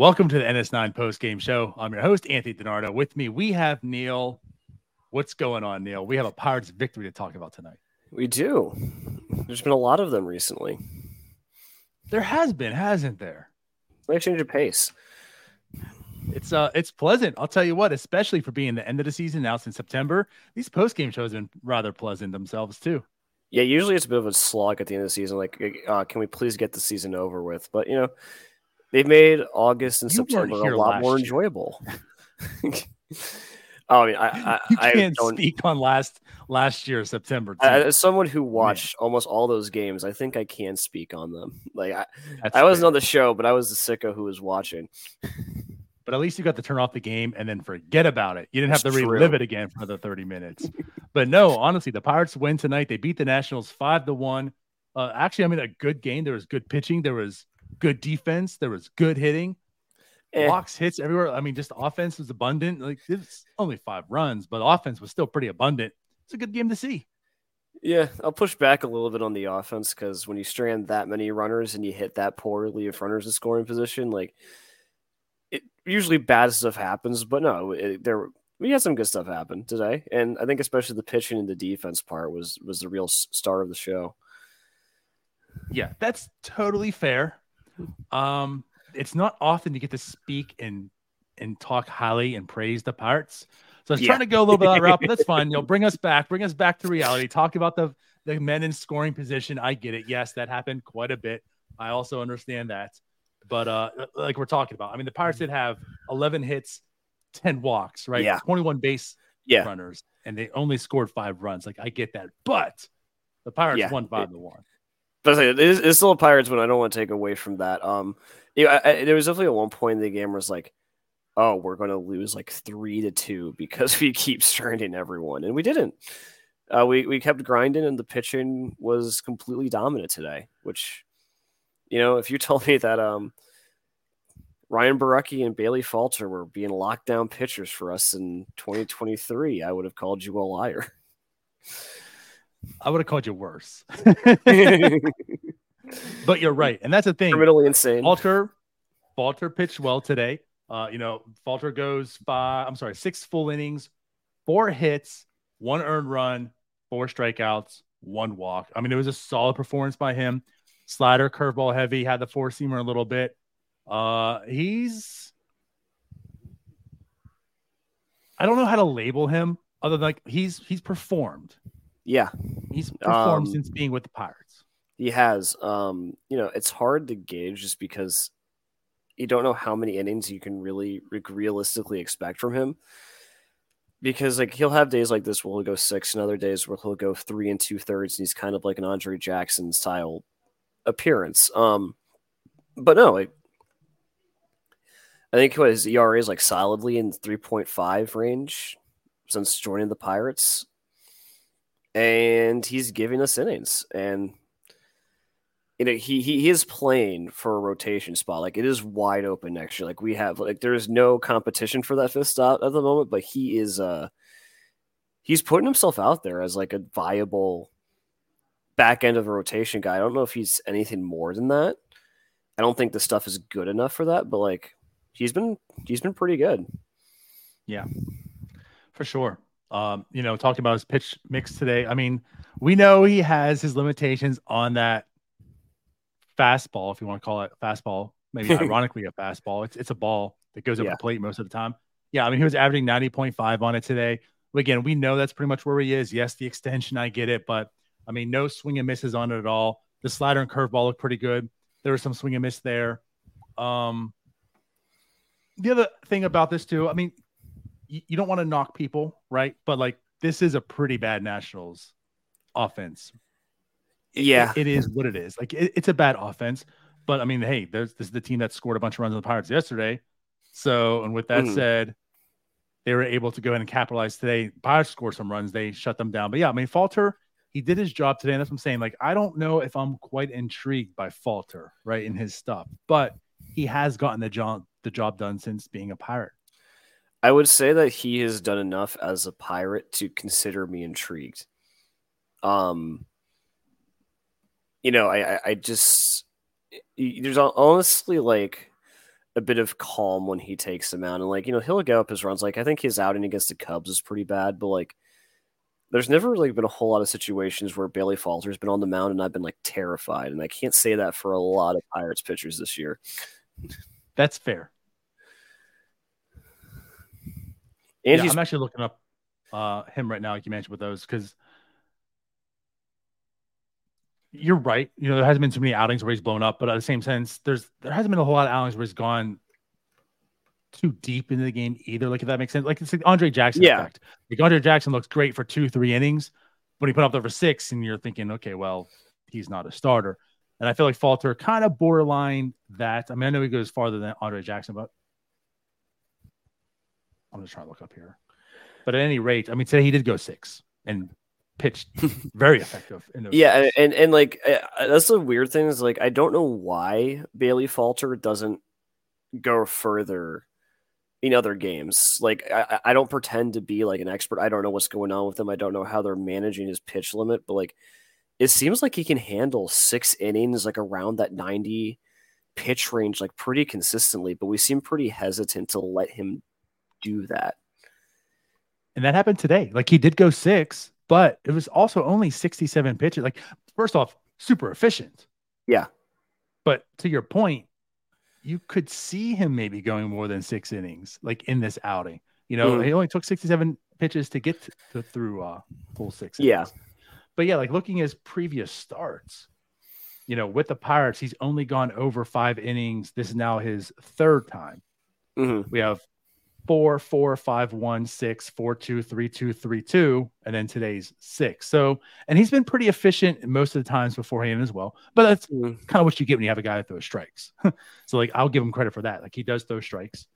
Welcome to the NS9 post game show. I'm your host, Anthony DiNardo. With me, we have Neil. What's going on, Neil? We have a Pirates victory to talk about tonight. We do. There's been a lot of them recently. There has been, hasn't there? Nice change of pace. It's uh it's pleasant. I'll tell you what, especially for being the end of the season now since September. These post game shows have been rather pleasant themselves too. Yeah, usually it's a bit of a slog at the end of the season. Like, uh, can we please get the season over with? But you know, they've made August and You September a lot more year. enjoyable. I mean, I, I, you can't don't. speak on last last year, September. I- too. As someone who watched almost all those games, I think I can speak on them. Like, I, That's I wasn't fair. on the show, but I was the sicko who was watching. but at least you got to turn off the game and then forget about it. You didn't have to true. relive it again for another 30 minutes. but no, honestly, the Pirates win tonight. They beat the Nationals five to one. Uh, actually, I mean, a good game. There was good pitching. There was good defense. There was good hitting. Eh, Walks, hits everywhere. I mean, just offense was abundant. Like it's only five runs, but offense was still pretty abundant. It's a good game to see. Yeah, I'll push back a little bit on the offense because when you strand that many runners and you hit that poorly of runners in scoring position, like it usually bad stuff happens. But no, it, there we had some good stuff happen today, and I think especially the pitching and the defense part was was the real star of the show. Yeah, that's totally fair. Um, it's not often you get to speak and and talk highly and praise the parts. So I was Yeah. trying to go a little bit that route, but that's fine. You'll bring us back, bring us back to reality. Talk about the the men in scoring position. I get it. Yes, that happened quite a bit. I also understand that. But uh like we're talking about, I mean, the Pirates did have 11 hits, 10 walks, right? Yeah. 21 base Yeah, runners, and they only scored five runs. Like I get that, but the Pirates Yeah. won five to one. But I say, it is, it's still a Pirates win. I don't want to take away from that. Um, yeah, I, I, there was definitely at one point in the game where it's like, oh, we're going to lose like three to two because we keep stranding everyone, and we didn't. Uh, we we kept grinding, and the pitching was completely dominant today. Which, you know, if you told me that um, Ryan Borucki and Bailey Falter were being lockdown pitchers for us in 2023, I would have called you a liar. I would have called you worse. but you're right, and that's the thing. Criminally insane. Falter, Falter pitched well today. Uh, you know, Falter goes five. I'm sorry, six full innings, four hits, one earned run, four strikeouts, one walk. I mean, it was a solid performance by him. Slider, curveball heavy, had the four seamer a little bit. Uh, he's. I don't know how to label him other than like he's he's performed. Yeah. He's performed Um, since being with the Pirates. He has. Um, you know, it's hard to gauge just because you don't know how many innings you can really like, realistically expect from him. Because like he'll have days like this where he'll go six, and other days where he'll go three and two thirds, and he's kind of like an Andre Jackson style appearance. Um, but no, like I think what his ERA is like solidly in three point five range since joining the Pirates, and he's giving us innings. And you know he, he he is playing for a rotation spot. Like it is wide open next year. Like we have like there is no competition for that fifth spot at the moment but he is uh he's putting himself out there as like a viable back end of the rotation guy. I don't know if he's anything more than that. I don't think the stuff is good enough for that but like he's been he's been pretty good. Yeah. For sure. Um, you know, talking about his pitch mix today. I mean, we know he has his limitations on that fastball, if you want to call it fastball, maybe ironically a fastball. It's it's a ball that goes over Yeah. the plate most of the time. Yeah, I mean, he was averaging 90.5 on it today. Again, we know that's pretty much where he is. Yes, the extension, I get it, but I mean, no swing and misses on it at all. The slider and curveball look pretty good. There was some swing and miss there. Um, the other thing about this too, I mean, you, you don't want to knock people, right? But like this is a pretty bad Nationals offense. It- Yeah. it is what it is. Like it- it's a bad offense, but I mean, hey, there's this is the team that scored a bunch of runs on the Pirates yesterday. So, and with that Mhm. said, they were able to go ahead and capitalize today. Pirates scored some runs, they shut them down. But yeah, I mean, Falter, he did his job today. And that's what I'm saying. Like, I don't know if I'm quite intrigued by Falter, right, in his stuff, but he has gotten the job the job done since being a pirate. I would say that he has done enough as a pirate to consider me intrigued. Um, you know, I, I, just there's honestly like a bit of calm when he takes them out, and like you know he'll go up his runs. Like I think his outing against the Cubs is pretty bad, but like there's never really been a whole lot of situations where Bailey Falter's been on the mound and I've been like terrified, and I can't say that for a lot of Pirates pitchers this year. That's fair. And yeah, I'm actually looking up uh, him right now, like you mentioned with those, because you're right. You know, there hasn't been too many outings where he's blown up, but at the same sense, there's there hasn't been a whole lot of outings where he's gone too deep into the game either. Like if that makes sense. Like it's like Andre Jackson yeah. effect. Like Andre Jackson looks great for two, three innings, but he put up there for six, and you're thinking, okay, well, he's not a starter. And I feel like Falter kind of borderline that. I mean, I know he goes farther than Andre Jackson, but I'm just trying to look up here. But at any rate, I mean, today he did go six and pitched very effective. yeah, and, and, and like uh, that's the weird thing is like I don't know why Bailey Falter doesn't go further in other games. Like I, I don't pretend to be like an expert. I don't know what's going on with him. I don't know how they're managing his pitch limit, but like it seems like he can handle six innings like around that 90 pitch range like pretty consistently, but we seem pretty hesitant to let him do that. And that happened today. Like he did go six, but it was also only 67 pitches. Like, first off, super efficient. Yeah. But to your point, you could see him maybe going more than six innings, like in this outing. You know, mm. he only took 67 pitches to get to, to through uh full six. Innings. Yeah. But yeah, like looking at his previous starts, you know, with the Pirates, he's only gone over five innings. This is now his third time. Mm-hmm. We have four, four, five, one, six, four, two, three, two, three, two, and then today's six. So, and he's been pretty efficient most of the times beforehand as well. But that's mm. kind of what you get when you have a guy that throws strikes. so, like, I'll give him credit for that. Like, he does throw strikes.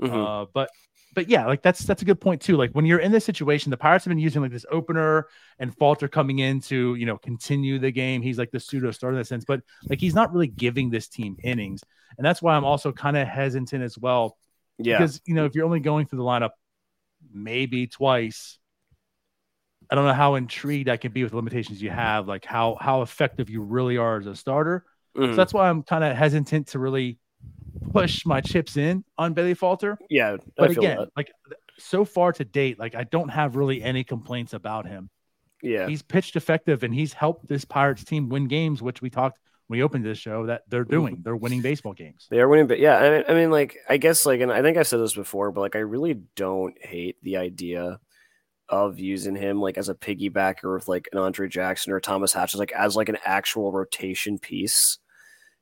Mm-hmm. Uh, but, but yeah, like that's that's a good point too. Like when you're in this situation, the Pirates have been using like this opener and Falter coming in to you know continue the game. He's like the pseudo starter in that sense, but like he's not really giving this team innings, and that's why I'm also kind of hesitant as well yeah. Because, you know, if you're only going through the lineup maybe twice, I don't know how intrigued I can be with the limitations you have, like how how effective you really are as a starter. Mm-hmm. So that's why I'm kind of hesitant to really push my chips in on Bailey Falter. Yeah. But again, that. like so far to date, like I don't have really any complaints about him. Yeah. He's pitched effective and he's helped this Pirates team win games, which we talked we opened this show that they're mm-hmm. doing. They're winning baseball games. They are winning, but yeah, I mean, I mean, like I guess like, and I think I said this before, but like I really don't hate the idea of using him like as a piggybacker with like an Andre Jackson or Thomas Hatch, like as like an actual rotation piece.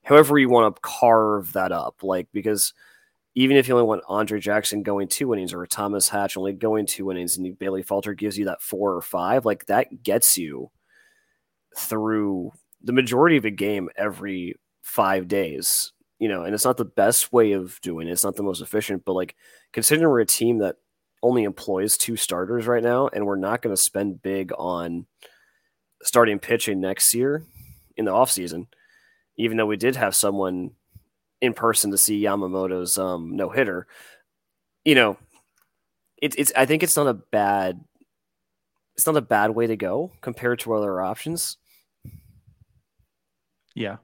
However, you want to carve that up, like because even if you only want Andre Jackson going two innings or Thomas Hatch only going two innings and Bailey Falter gives you that four or five, like that gets you through the majority of a game every five days, you know, and it's not the best way of doing it. It's not the most efficient, but like considering we're a team that only employs two starters right now, and we're not going to spend big on starting pitching next year in the offseason, even though we did have someone in person to see Yamamoto's um, no hitter, you know, it's it's I think it's not a bad it's not a bad way to go compared to other options. Yeah.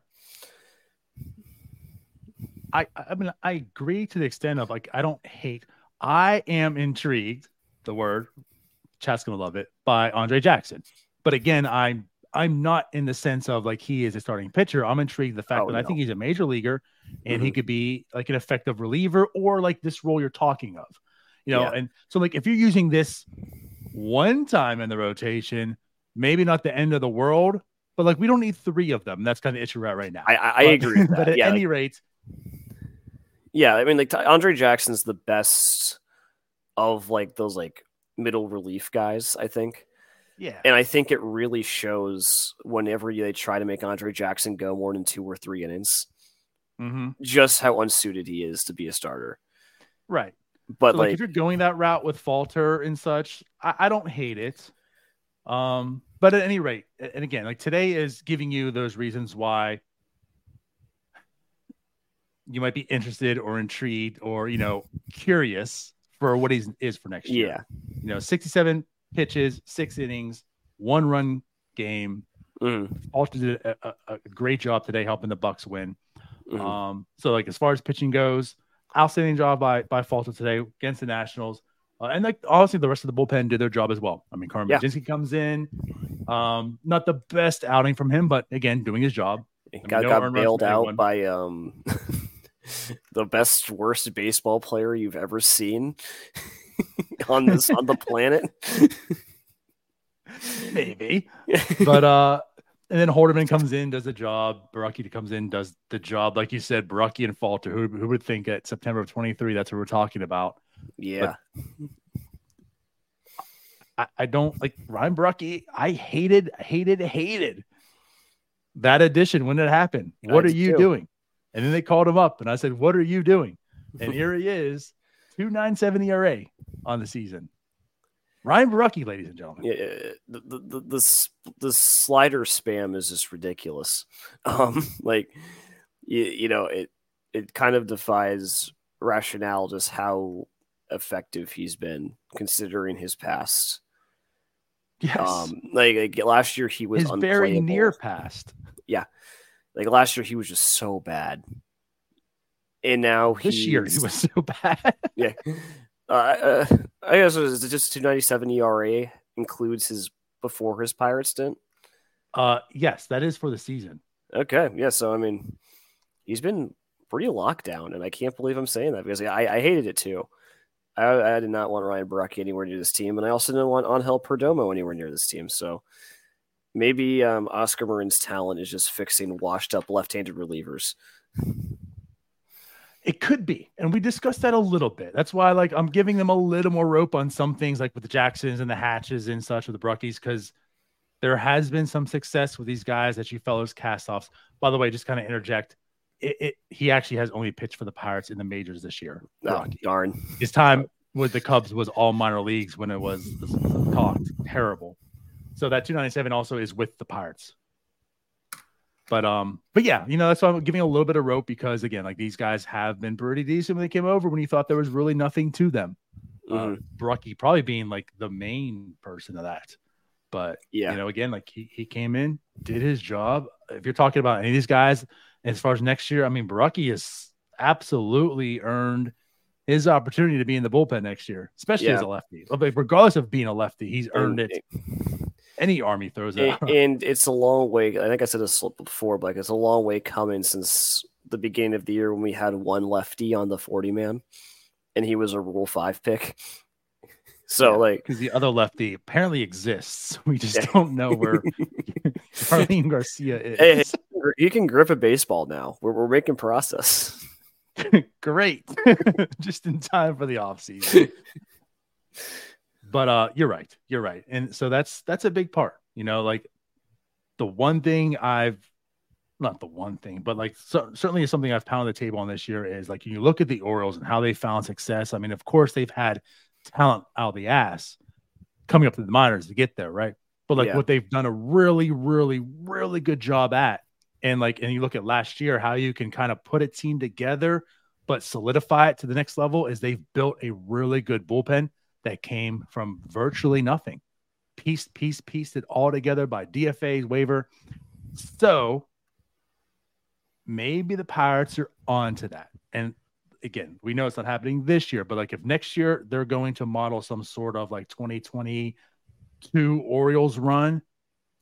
I I mean I agree to the extent of like I don't hate. I am intrigued. The word chat's gonna love it by Andre Jackson. But again, I'm I'm not in the sense of like he is a starting pitcher. I'm intrigued the fact oh, that no. I think he's a major leaguer and mm-hmm. he could be like an effective reliever or like this role you're talking of. You know, yeah. and so like if you're using this one time in the rotation, maybe not the end of the world, but like we don't need three of them. That's kind of the issue right right now. I, I but, agree. but at yeah, any rate, yeah, I mean, like Andre Jackson's the best of like those like middle relief guys. I think. Yeah, and I think it really shows whenever they try to make Andre Jackson go more than two or three innings, mm-hmm. just how unsuited he is to be a starter. Right. But so, like, like, if you're going that route with Falter and such, I, I don't hate it. Um, but at any rate, and again, like today is giving you those reasons why you might be interested or intrigued or you know curious for what he is for next year. Yeah, you know, 67 pitches, six innings, one run game. Mm. Also did a, a, a, great job today helping the Bucs win. Mm-hmm. Um, so like as far as pitching goes, outstanding job by by Falter today against the Nationals. Uh, and like honestly, the rest of the bullpen did their job as well. I mean, Carmen yeah. Comes in, um, not the best outing from him, but again, doing his job. I mean, got, no got bailed out by um the best worst baseball player you've ever seen on this on the planet. Maybe, but uh, and then Holderman comes in, does the job. Borucki comes in, does the job. Like you said, Borucki and Falter. Who, who would think at September of 23, that's what we're talking about. Yeah. I, I, don't like Ryan Borucki. I hated, hated, hated that addition when it happened. What I are you too. doing? And then they called him up and I said, What are you doing? And here he is, 297 ERA on the season. Ryan Borucki, ladies and gentlemen. Yeah, the, the the the slider spam is just ridiculous. Um, like you, you know, it it kind of defies rationale just how effective he's been considering his past. Yes. Um, like, like last year he was his very near past. Yeah. Like last year he was just so bad. And now this year he was so bad. yeah. Uh, uh, I guess it's just 297 ERA includes his before his pirate stint. Uh, yes, that is for the season. Okay, yeah. So I mean, he's been pretty locked down, and I can't believe I'm saying that because I, I hated it too. I, I did not want Ryan Borucki anywhere near this team, and I also didn't want Angel Perdomo anywhere near this team. So maybe um, Oscar Marin's talent is just fixing washed up left-handed relievers. It could be. And we discussed that a little bit. That's why like I'm giving them a little more rope on some things like with the Jacksons and the Hatches and such with the Boruckis, because there has been some success with these guys that you fellows cast offs. By the way, just kind of interject. It, it, he actually has only pitched for the Pirates in the majors this year. Oh, darn. His time with the Cubs was all minor leagues when it was talked terrible. So that 297 also is with the Pirates. But um, but yeah, you know that's why I'm giving a little bit of rope because again, like these guys have been pretty decent when they came over when you thought there was really nothing to them. Uh, mm-hmm. Uh, Borucki probably being like the main person of that. But yeah, you know, again, like he, he came in, did his job. If you're talking about any of these guys, as far as next year, I mean, Borucki has absolutely earned his opportunity to be in the bullpen next year, especially yeah. as a lefty. Regardless of being a lefty, he's earned it any army throws it. And, and, it's a long way. I think I said this before, but like it's a long way coming since the beginning of the year when we had one lefty on the 40 man and he was a rule five pick. So yeah, like because the other lefty apparently exists. We just yeah. don't know where Jarlin Garcia is. He can grip a baseball now. We're, we're making process. Great. just in time for the offseason. But uh, you're right. You're right. And so that's that's a big part. You know, like the one thing I've not the one thing, but like so, certainly something I've pounded the table on this year is like you look at the Orioles and how they found success. I mean, of course they've had talent out of the ass coming up to the minors to get there, right? But like yeah. what they've done a really, really, really good job at, and like, and you look at last year, how you can kind of put a team together, but solidify it to the next level is they've built a really good bullpen that came from virtually nothing. Piece, piece, pieced it all together by DFA's waiver. So maybe the Pirates are on to that. And again, we know it's not happening this year, but like if next year they're going to model some sort of like 2022 Orioles run,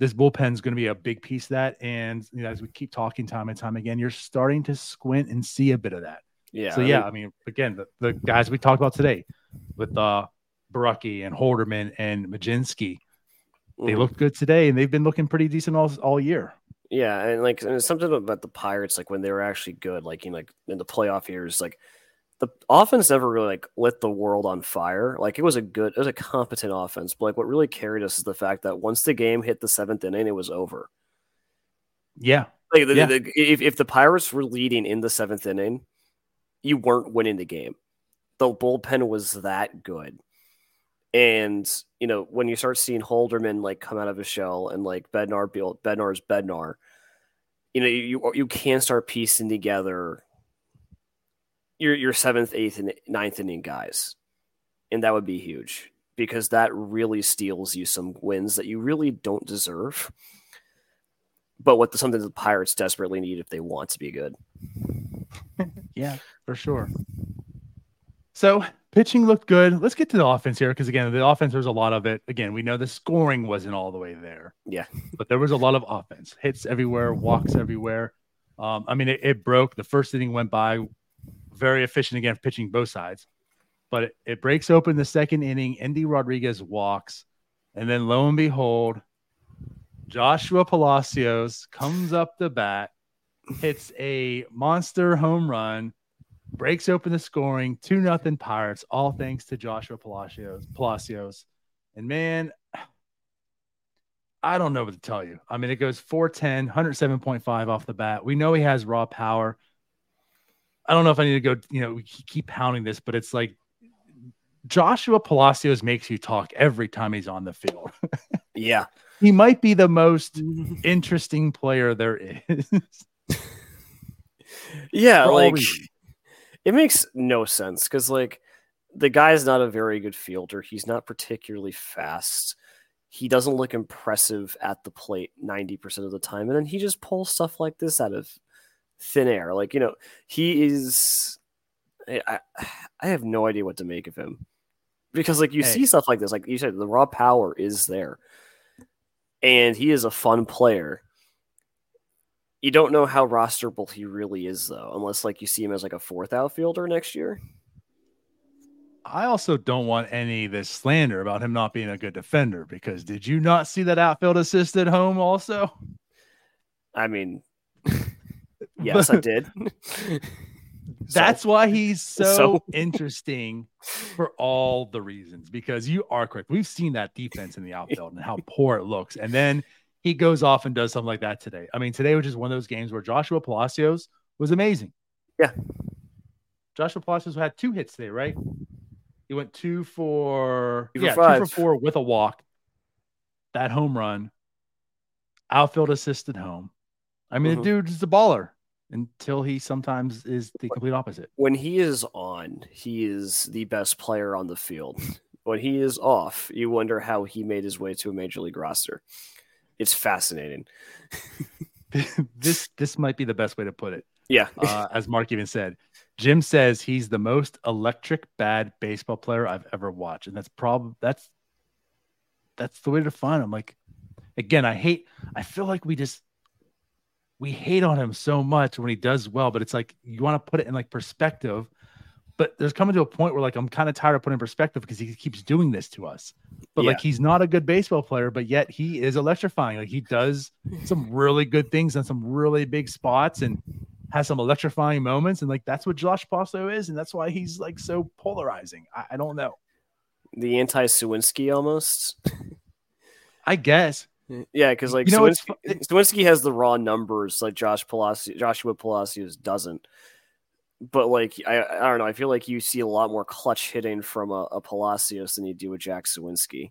this bullpen is going to be a big piece of that. And you know, as we keep talking time and time again, you're starting to squint and see a bit of that. Yeah. So yeah, I mean, again, the, the guys we talked about today with uh Borucki and Holderman and Mlodzinski. They mm. looked good today, and they've been looking pretty decent all, all year. Yeah, and like and something about the Pirates, like when they were actually good, like in like in the playoff years, like the offense never really like lit the world on fire. Like it was a good, it was a competent offense. But like what really carried us is the fact that once the game hit the seventh inning, it was over. Yeah, like the, yeah. The, if if the Pirates were leading in the seventh inning, you weren't winning the game. The bullpen was that good. And you know, when you start seeing Holderman like come out of his shell and like Bednar Bednar's Bednar, you know, you you can start piecing together your your seventh, eighth, and ninth inning guys, and that would be huge because that really steals you some wins that you really don't deserve. but what the, something the Pirates desperately need if they want to be good. yeah, for sure. So pitching looked good. Let's get to the offense here because again, the offense there's a lot of it. Again, we know the scoring wasn't all the way there. Yeah, but there was a lot of offense, hits everywhere, walks everywhere. Um, I mean, it, it, broke. The first inning went by, very efficient again, pitching both sides. But it, it breaks open the second inning. Endy Rodriguez walks, and then lo and behold, Joshua Palacios comes up the bat, hits a monster home run, breaks open the scoring, two nothing Pirates, all thanks to Joshua Palacios. Palacios, and man, I don't know what to tell you. I mean, it goes 410, 107.5 off the bat. We know he has raw power. I don't know if I need to go, you know, we keep pounding this, but it's like Joshua Palacios makes you talk every time he's on the field. yeah. He might be the most interesting player there is. yeah, like it makes no sense because like the guy's not a very good fielder. He's not particularly fast he doesn't look impressive at the plate 90% of the time. And then he just pulls stuff like this out of thin air. Like, you know, he is. I, I have no idea what to make of him because, like, you hey. see stuff like this. Like you said, the raw power is there. And he is a fun player. You don't know how rosterable he really is, though, unless, like, you see him as like a fourth outfielder next year. I also don't want any of this slander about him not being a good defender because did you not see that outfield assist at home also? I mean, yes, I did. That's so, why he's so, so, interesting for all the reasons because you are correct. We've seen that defense in the outfield and how poor it looks. And then he goes off and does something like that today. I mean, today was just one of those games where Joshua Palacios was amazing. Yeah. Joshua Palacios had two hits today, right? He went two for two yeah, for two for four with a walk. That home run, outfield assisted home. I mean, mm-hmm. the dude is a baller until he sometimes is the complete opposite. When he is on, he is the best player on the field. when he is off, you wonder how he made his way to a major league roster. It's fascinating. this this might be the best way to put it. Yeah, uh, as Mark even said, Jim says he's the most electric bad baseball player I've ever watched, and that's probably that's that's the way to define him. Like again, I hate. I feel like we just we hate on him so much when he does well, but it's like you want to put it in like perspective. But there's coming to a point where like I'm kind of tired of putting perspective because he keeps doing this to us. But yeah. like he's not a good baseball player, but yet he is electrifying. Like he does some really good things on some really big spots, and has some electrifying moments, and like that's what Josh Passo is, and that's why he's like so polarizing. I, I don't know. The anti Suwinski almost. I guess. Yeah, because like you know, has the raw numbers like Josh Palacios, Joshua Palacios doesn't. But like I, I don't know, I feel like you see a lot more clutch hitting from a, a Palacios than you do with Jack Suwinski.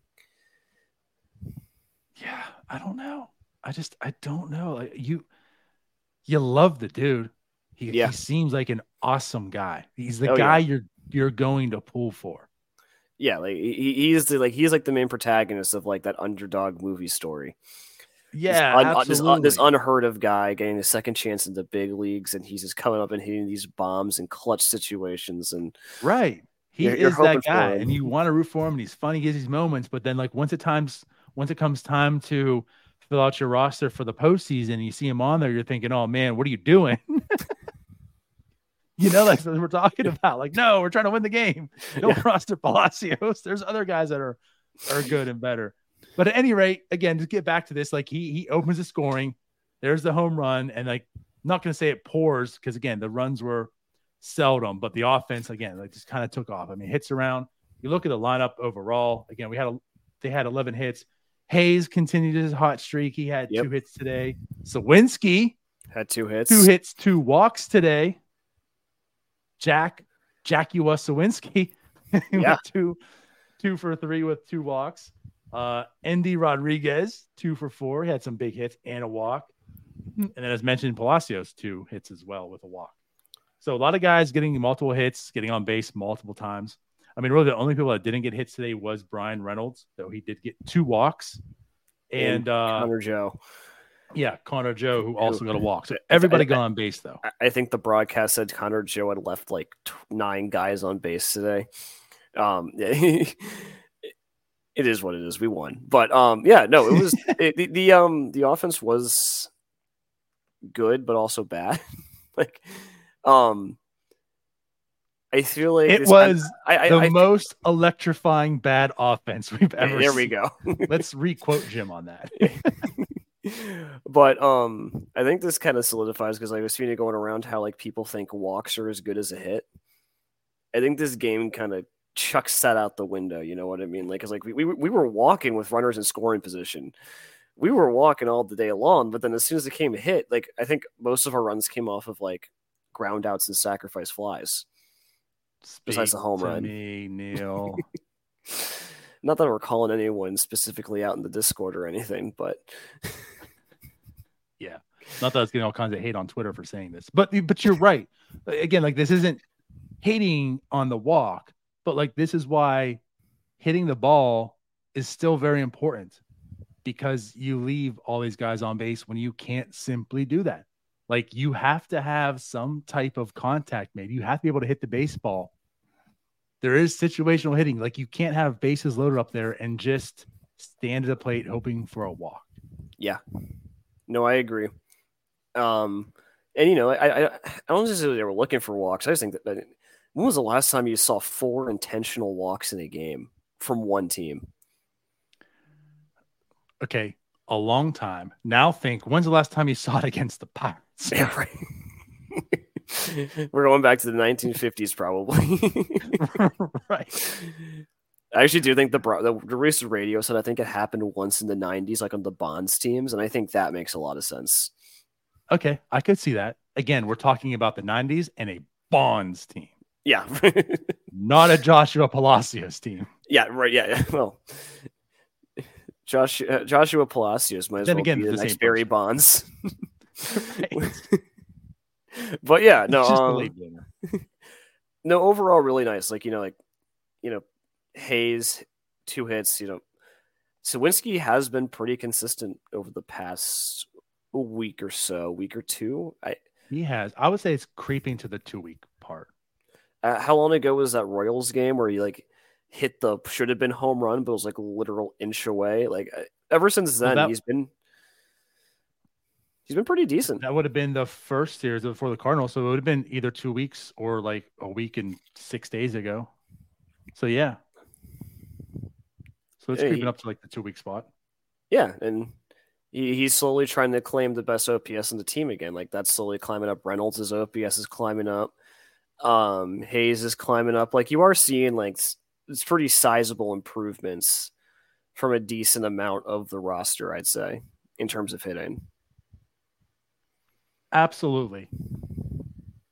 Yeah, I don't know. I just I don't know. Like you you love the dude. He, yeah. he seems like an awesome guy. He's the oh, guy yeah. you're you're going to pull for. Yeah, like he, he's the like he's like the main protagonist of like that underdog movie story. Yeah, uh, this, un, this, un, this, unheard of guy getting a second chance in the big leagues, and he's just coming up and hitting these bombs in clutch situations. And right, he you're, is you're that guy, and you want to root for him. And he's funny, he has these moments, but then like once it times once it comes time to fill out your roster for the postseason, and you see him on there, you're thinking, "Oh man, what are you doing?" you know, like we're talking about. Like, no, we're trying to win the game. Don't yeah. roster Palacios. There's other guys that are are good and better. But at any rate, again, to get back to this, like he he opens the scoring. There's the home run, and like I'm not gonna say it pours because again, the runs were seldom, but the offense again like just kind of took off. I mean, hits around. You look at the lineup overall. Again, we had a, they had 11 hits. Hayes continued his hot streak. He had yep. two hits today. Suwinski had two hits. Two hits, two walks today. Jack Jackua Suwinski, yeah. two two for three with two walks. Uh, Endy Rodriguez, two for four. He had some big hits and a walk. And then, as mentioned, Palacios, two hits as well with a walk. So, a lot of guys getting multiple hits, getting on base multiple times. I mean, really, the only people that didn't get hits today was Bryan Reynolds, though he did get two walks. And, and uh, Connor Joe. Yeah, Connor Joe, who also got a walk. So everybody got on base though. I think the broadcast said Connor Joe had left like nine guys on base today. Um, it is what it is. We won, but um, yeah, no, it was it, the, the um the offense was good, but also bad. like, um, I feel like it was I, I, the I, most electrifying bad offense we've ever. There seen. we go. Let's requote Jim on that. but um, I think this kind of solidifies because I was seeing it going around how like people think walks are as good as a hit. I think this game kind of chucks that out the window. You know what I mean? Like, cause like we, we we were walking with runners in scoring position. We were walking all the day long, but then as soon as it came to hit, like I think most of our runs came off of like ground outs and sacrifice flies. Speak besides the home run. Me, Neil. Not that we're calling anyone specifically out in the Discord or anything, but yeah, not that I was getting all kinds of hate on Twitter for saying this, but but you're right. Again, like this isn't hating on the walk, but like this is why hitting the ball is still very important because you leave all these guys on base when you can't simply do that. Like you have to have some type of contact made. You have to be able to hit the baseball. There is situational hitting. Like you can't have bases loaded up there and just stand at the plate hoping for a walk. Yeah. No, I agree. Um, and you know, I I, I don't just say they were looking for walks. I just think that, that when was the last time you saw four intentional walks in a game from one team? Okay, a long time. Now think, when's the last time you saw it against the Pirates? Yeah, right. We're going back to the 1950s, probably. right. I actually do think the the, the Rooster Radio said I think it happened once in the 90s, like on the Bonds teams, and I think that makes a lot of sense. Okay, I could see that. Again, we're talking about the 90s and a Bonds team. Yeah. Not a Joshua Palacios team. Yeah, right. Yeah, yeah. Well, Josh, uh, Joshua Palacios might as then well again, be the, the next Barry Bonds. but yeah, no, um, no. Overall, really nice. Like you know, like you know, Hayes two hits. You know, Suwinski has been pretty consistent over the past week or so, week or two. I he has. I would say it's creeping to the two week part. Uh, how long ago was that Royals game where he like hit the should have been home run, but was like literal inch away? Like uh, ever since then, well, that, he's been he's been pretty decent. That would have been the first series before the Cardinals, so it would have been either two weeks or like a week and six days ago. So yeah, so it's yeah, creeping he, up to like the two week spot. Yeah, and he, he's slowly trying to claim the best OPS in the team again. Like that's slowly climbing up. Reynolds' OPS is climbing up. Um, Hayes is climbing up. Like you are seeing like it's pretty sizable improvements from a decent amount of the roster, I'd say, in terms of hitting. Absolutely.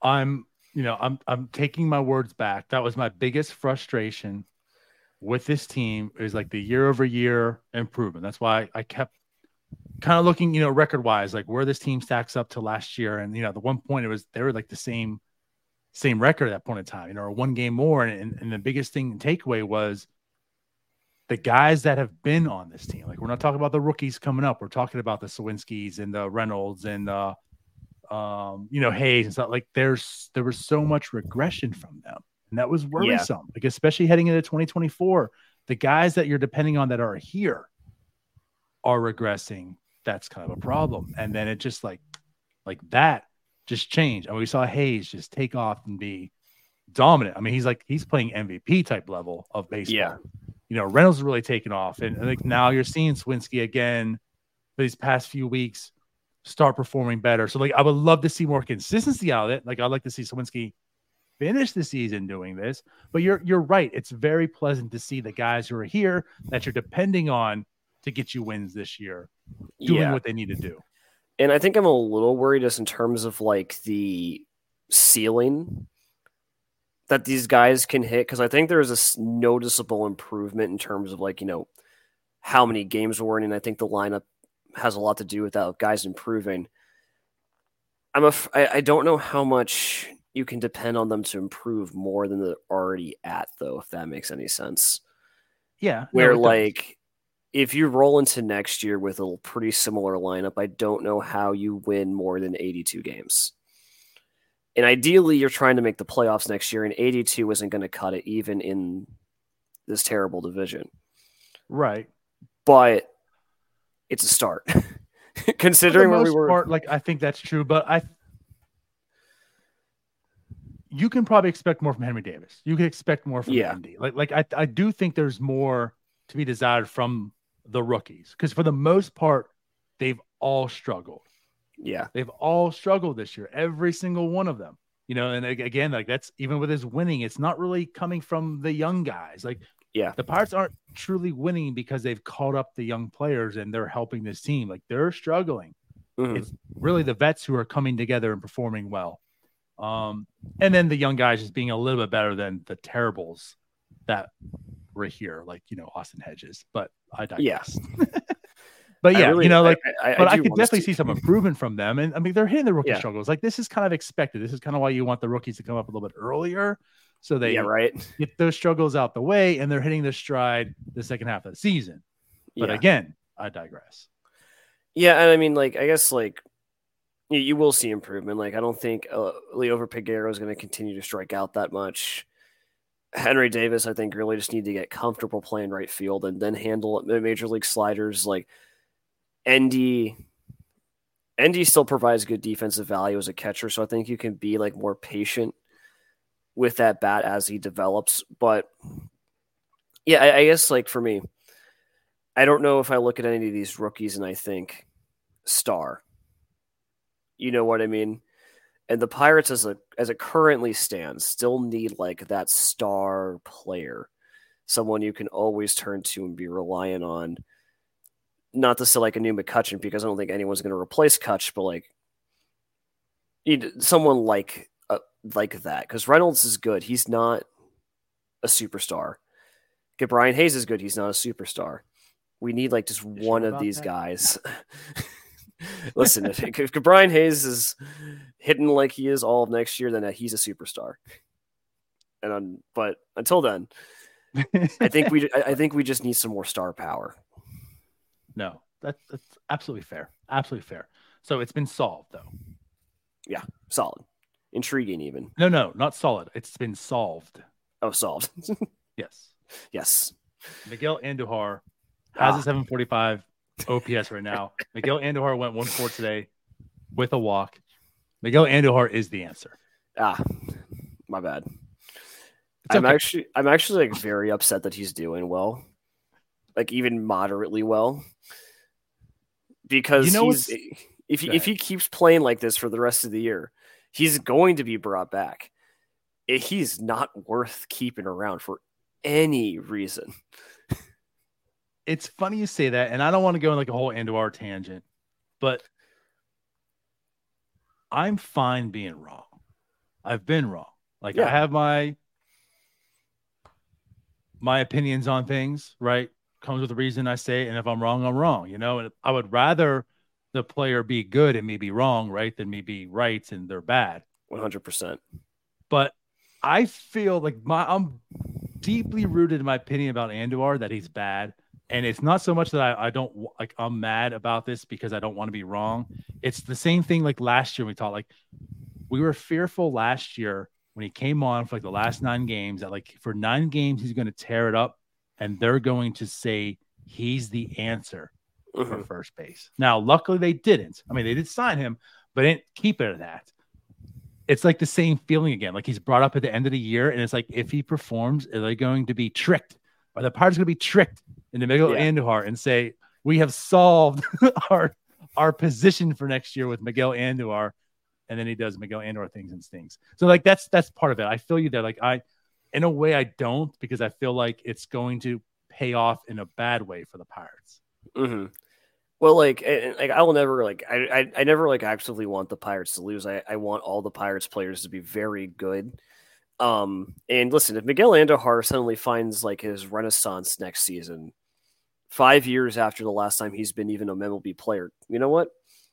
I'm, you know, I'm I'm taking my words back. That was my biggest frustration with this team is like the year over year improvement. That's why I kept kind of looking, you know, record wise, like where this team stacks up to last year. And you know, the one point it was they were like the same same record at that point in time, you know, or one game more. And, and the biggest thing takeaway was the guys that have been on this team. Like we're not talking about the rookies coming up. We're talking about the Suwinskis and the Reynolds and the um, you know, Hayes and stuff. Like there's there was so much regression from them. And that was worrisome. Yeah. Like especially heading into 2024, the guys that you're depending on that are here are regressing. That's kind of a problem. And then it just like like that just changed. I And we saw Hayes just take off and be dominant. I mean, he's like he's playing MVP type level of baseball. Yeah. You know, Reynolds is really taking off. And I think now you're seeing Suwinski again for these past few weeks start performing better. So like I would love to see more consistency out of it. Like I'd like to see Suwinski finish the season doing this. But you're you're right. It's very pleasant to see the guys who are here that you're depending on to get you wins this year doing yeah. what they need to do. And I think I'm a little worried just in terms of like the ceiling that these guys can hit because I think there's a noticeable improvement in terms of like, you know, how many games we're winning. I think the lineup has a lot to do with that, guys improving. I'm a, I, I don't know how much you can depend on them to improve more than they're already at, though, if that makes any sense. Yeah. Where, no, like, if you roll into next year with a pretty similar lineup, I don't know how you win more than 82 games. And ideally, you're trying to make the playoffs next year, and 82 isn't going to cut it even in this terrible division. Right. But it's a start. Considering where we were. Part, like, I think that's true, but I. You can probably expect more from Henry Davis. You can expect more from Yeah. Endy. Like, like I, I do think there's more to be desired from the rookies because for the most part, they've all struggled. Yeah. They've all struggled this year, every single one of them. You know, and again, like that's even with his winning, it's not really coming from the young guys. Like, Yeah. the Pirates aren't truly winning because they've called up the young players and they're helping this team. Like, they're struggling. Mhm. It's really the vets who are coming together and performing well. Um, and then the young guys just being a little bit better than the terribles that were here, like you know Austin Hedges. But I digress. but yeah, really- you know, like I, I, but I, do could definitely to- see some improvement from them. And I mean, they're hitting the rookie Yeah. struggles. Like this is kind of expected. This is kind of why you want the rookies to come up a little bit earlier, so they yeah, right. get those struggles out the way, and they're hitting the stride the second half of the season. But yeah. again, I digress. Yeah, and I mean, like, I guess, like, you, you will see improvement. Like, I don't think uh, Leo Peguero is going to continue to strike out that much. Henry Davis, I think, really just need to get comfortable playing right field and then handle ma- major league sliders. Like, Endy, Endy still provides good defensive value as a catcher, so I think you can be like more patient with that bat as he develops. But yeah, I, I guess like for me, I don't know if I look at any of these rookies and I think star. You know what I mean? And the Pirates as a as it currently stands still need like that star player. Someone you can always turn to and be reliant on. Not to say like a new McCutcheon because I don't think anyone's going to replace Cutch, but like someone like like that because Reynolds is good. He's not a superstar. Okay, Brian Hayes is good. He's not a superstar. We need like just You one sure of these that? guys. Listen, if, if Brian Hayes is hitting like he is all of next year, then uh, he's a superstar. And um, but until then, I think we I I think we just need some more star power. no, that's that's absolutely fair. Absolutely fair. So it's been solved though. Yeah, solid, intriguing, even. No, no, not solid. It's been solved. Oh, solved. Yes. yes. Miguel Andujar Ah. has a 745 OPS right now. Miguel Andujar went one four today with a walk. Miguel Andujar is the answer. Ah, my bad. It's I'm okay. actually I'm actually like very upset that he's doing well, like even moderately well, because You know he's if he, if he keeps playing like this for the rest of the year, he's going to be brought back. He's not worth keeping around for any reason. It's funny you say that, and I don't want to go in like a whole Andujar tangent, but I'm fine being wrong. I've been wrong. Like I have my my opinions on things, right? Comes with a reason I say, it, and if I'm wrong, I'm wrong, you know. And I would rather the player be good and me be wrong, right, than me be right and they're bad. One hundred percent. But I feel like my I'm deeply rooted in my opinion about Andujar that he's bad. And it's not so much that I, I don't like I'm mad about this because I don't want to be wrong. It's the same thing like last year we talked like we were fearful last year when he came on for like the last nine games that like for nine games he's going to tear it up and they're going to say he's the answer for Mhm. first base. Now, luckily they didn't. I mean, they did sign him, but didn't keep it at that. It's like the same feeling again. Like he's brought up at the end of the year, and it's like if he performs, are they going to be tricked? Are the Pirates going to be tricked into Miguel Yeah. Andujar and say we have solved our our position for next year with Miguel Andujar, and then he does Miguel Andujar things and stings. So like that's that's part of it. I feel you there. Like I, in a way, I don't because I feel like it's going to pay off in a bad way for the Pirates. Hmm Well, like, like I will never like I, I I never like actively want the Pirates to lose. I I want all the Pirates players to be very good. Um, and listen, if Miguel Andujar suddenly finds like his renaissance next season, five years after the last time he's been even a MLB player, you know what?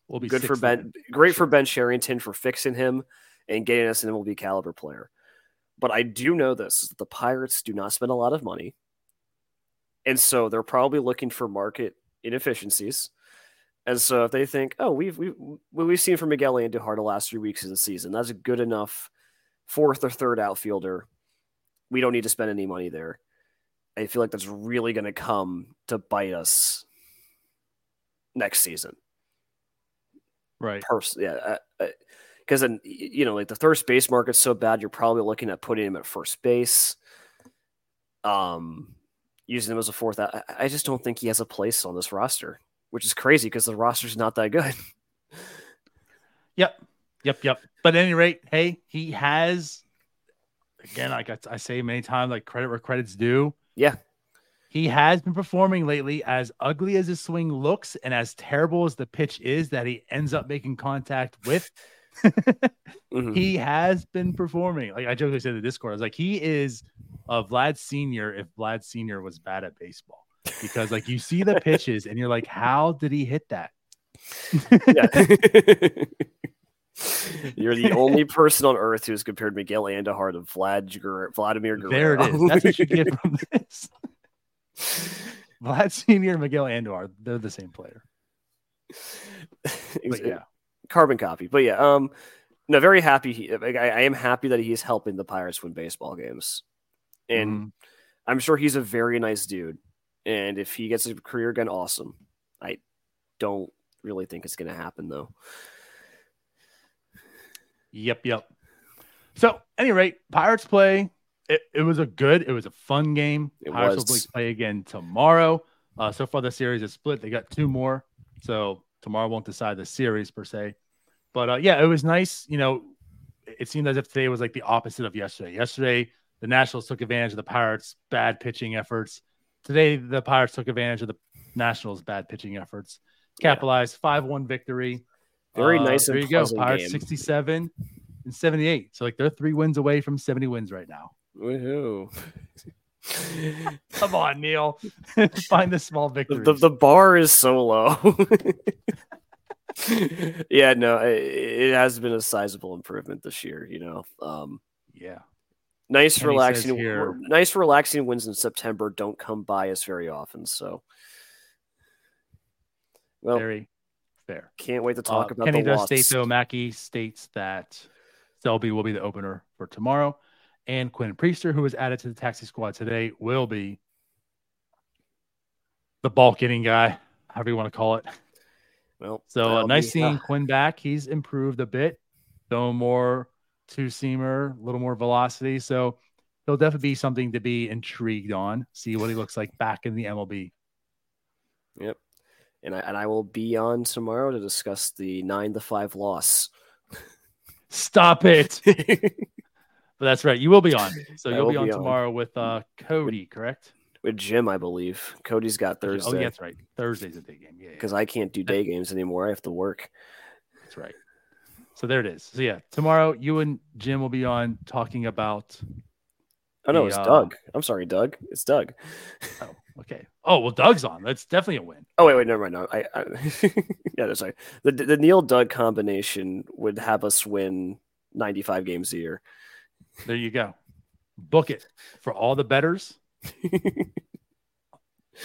We'll be Good for Ben. then. Great for Ben Cherington for fixing him and getting us an MLB caliber player. But I do know this: the Pirates do not spend a lot of money, And so they're probably looking for market inefficiencies. And so if they think, oh, we've we've we've seen from Miguel and Andujar the last three weeks of the season, that's a good enough fourth or third outfielder. We don't need to spend any money there. I feel like that's really going to come to bite us next season. Right. Pers- yeah. Because then, you know, like the first base market's so bad, you're probably looking at putting him at first base. Um, using him as a fourth. I, I just don't think he has a place on this roster, which is crazy because the roster's not that good. yep. Yep. Yep. But at any rate, hey, he has, again, like I, I say many times, like credit where credit's due. Yeah. He has been performing lately as ugly as his swing looks and as terrible as the pitch is that he ends up making contact with. mm-hmm. He has been performing. Like I jokingly said in the Discord, I was like, he is a Vlad Senior if Vlad Senior was bad at baseball. Because like you see the pitches and you're like, how did he hit that? You're the only person on earth who's compared Miguel Andujar to Vlad Vladimir Guerrero. There it is. That's what you get from this. Vlad Senior and Miguel Andujar, they're the same player. But yeah, carbon copy. But yeah, um, no, very happy. He, I, I, am happy that he's helping the Pirates win baseball games, and mm I'm sure he's a very nice dude. And if he gets a career again, awesome. I don't really think it's going to happen though. Yep, yep. So, any rate, Pirates play. It, it was a good, it was a fun game. It Pirates was. will play again tomorrow. Uh, so far, the series is split. They got two more. So, tomorrow won't decide the series per se. But uh, yeah, it was nice. You know, it seemed as if today was like the opposite of yesterday. Yesterday, the Nationals took advantage of the Pirates' bad pitching efforts. Today, the Pirates took advantage of the Nationals' bad pitching efforts. Capitalized 5 1 victory. Very uh, nice. There you go. Pirates game. 67 and 78. So like they're three wins away from 70 wins right now. Woohoo. Come on, Neil. Find the small victory. The, the, bar is so low. yeah, no, it, it, has been a sizable improvement this year, you know. Um, yeah. Nice and relaxing here, nice relaxing wins in September don't come by us very often, so well, very fair. Can't wait to talk uh, about Kenny the does state though. Mackey states that Selby will be the opener for tomorrow, and Quinn Priester, who was added to the taxi squad today, will be the bulk getting guy, however you want to call it. Well, so uh, nice be, seeing uh... Quinn back. He's improved a bit, though more two seamer, a little more velocity. So he'll definitely be something to be intrigued on. See what he looks like back in the MLB. Yep and I and I will be on tomorrow to discuss the nine to five loss. Stop it. but that's right. You will be on. So you'll be on be tomorrow on. with uh, Cody, correct? With Jim, I believe. Cody's got Thursday. Oh, yeah, that's right. Thursday's a day game. Yeah. Because yeah. I can't do day games anymore. I have to work. That's right. So there it is. So yeah, tomorrow you and Jim will be on talking about. Oh no, the, it's uh, Doug. I'm sorry, Doug. It's Doug. Oh, Okay. Oh well, Doug's on. That's definitely a win. Oh wait, wait, never mind. No, I, I yeah, no, sorry. The the Neil Doug combination would have us win 95 games a year. There you go. Book it for all the betters.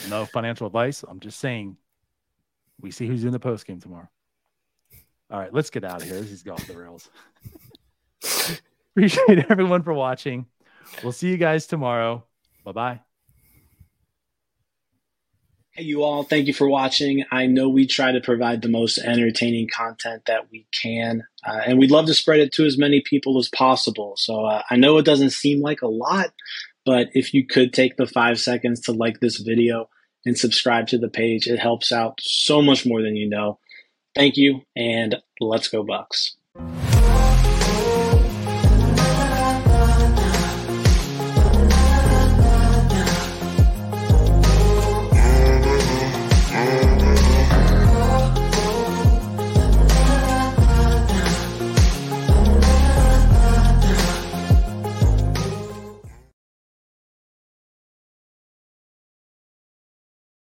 no financial advice. I'm just saying. We see who's in the post game tomorrow. All right, let's get out of here. This is going off the rails. Appreciate everyone for watching. We'll see you guys tomorrow. Bye bye. Hey, you all, thank you for watching. I know we try to provide the most entertaining content that we can, uh, and we'd love to spread it to as many people as possible. So uh, I know it doesn't seem like a lot, but if you could take the five seconds to like this video and subscribe to the page, it helps out so much more than you know. Thank you, and let's go, Bucs.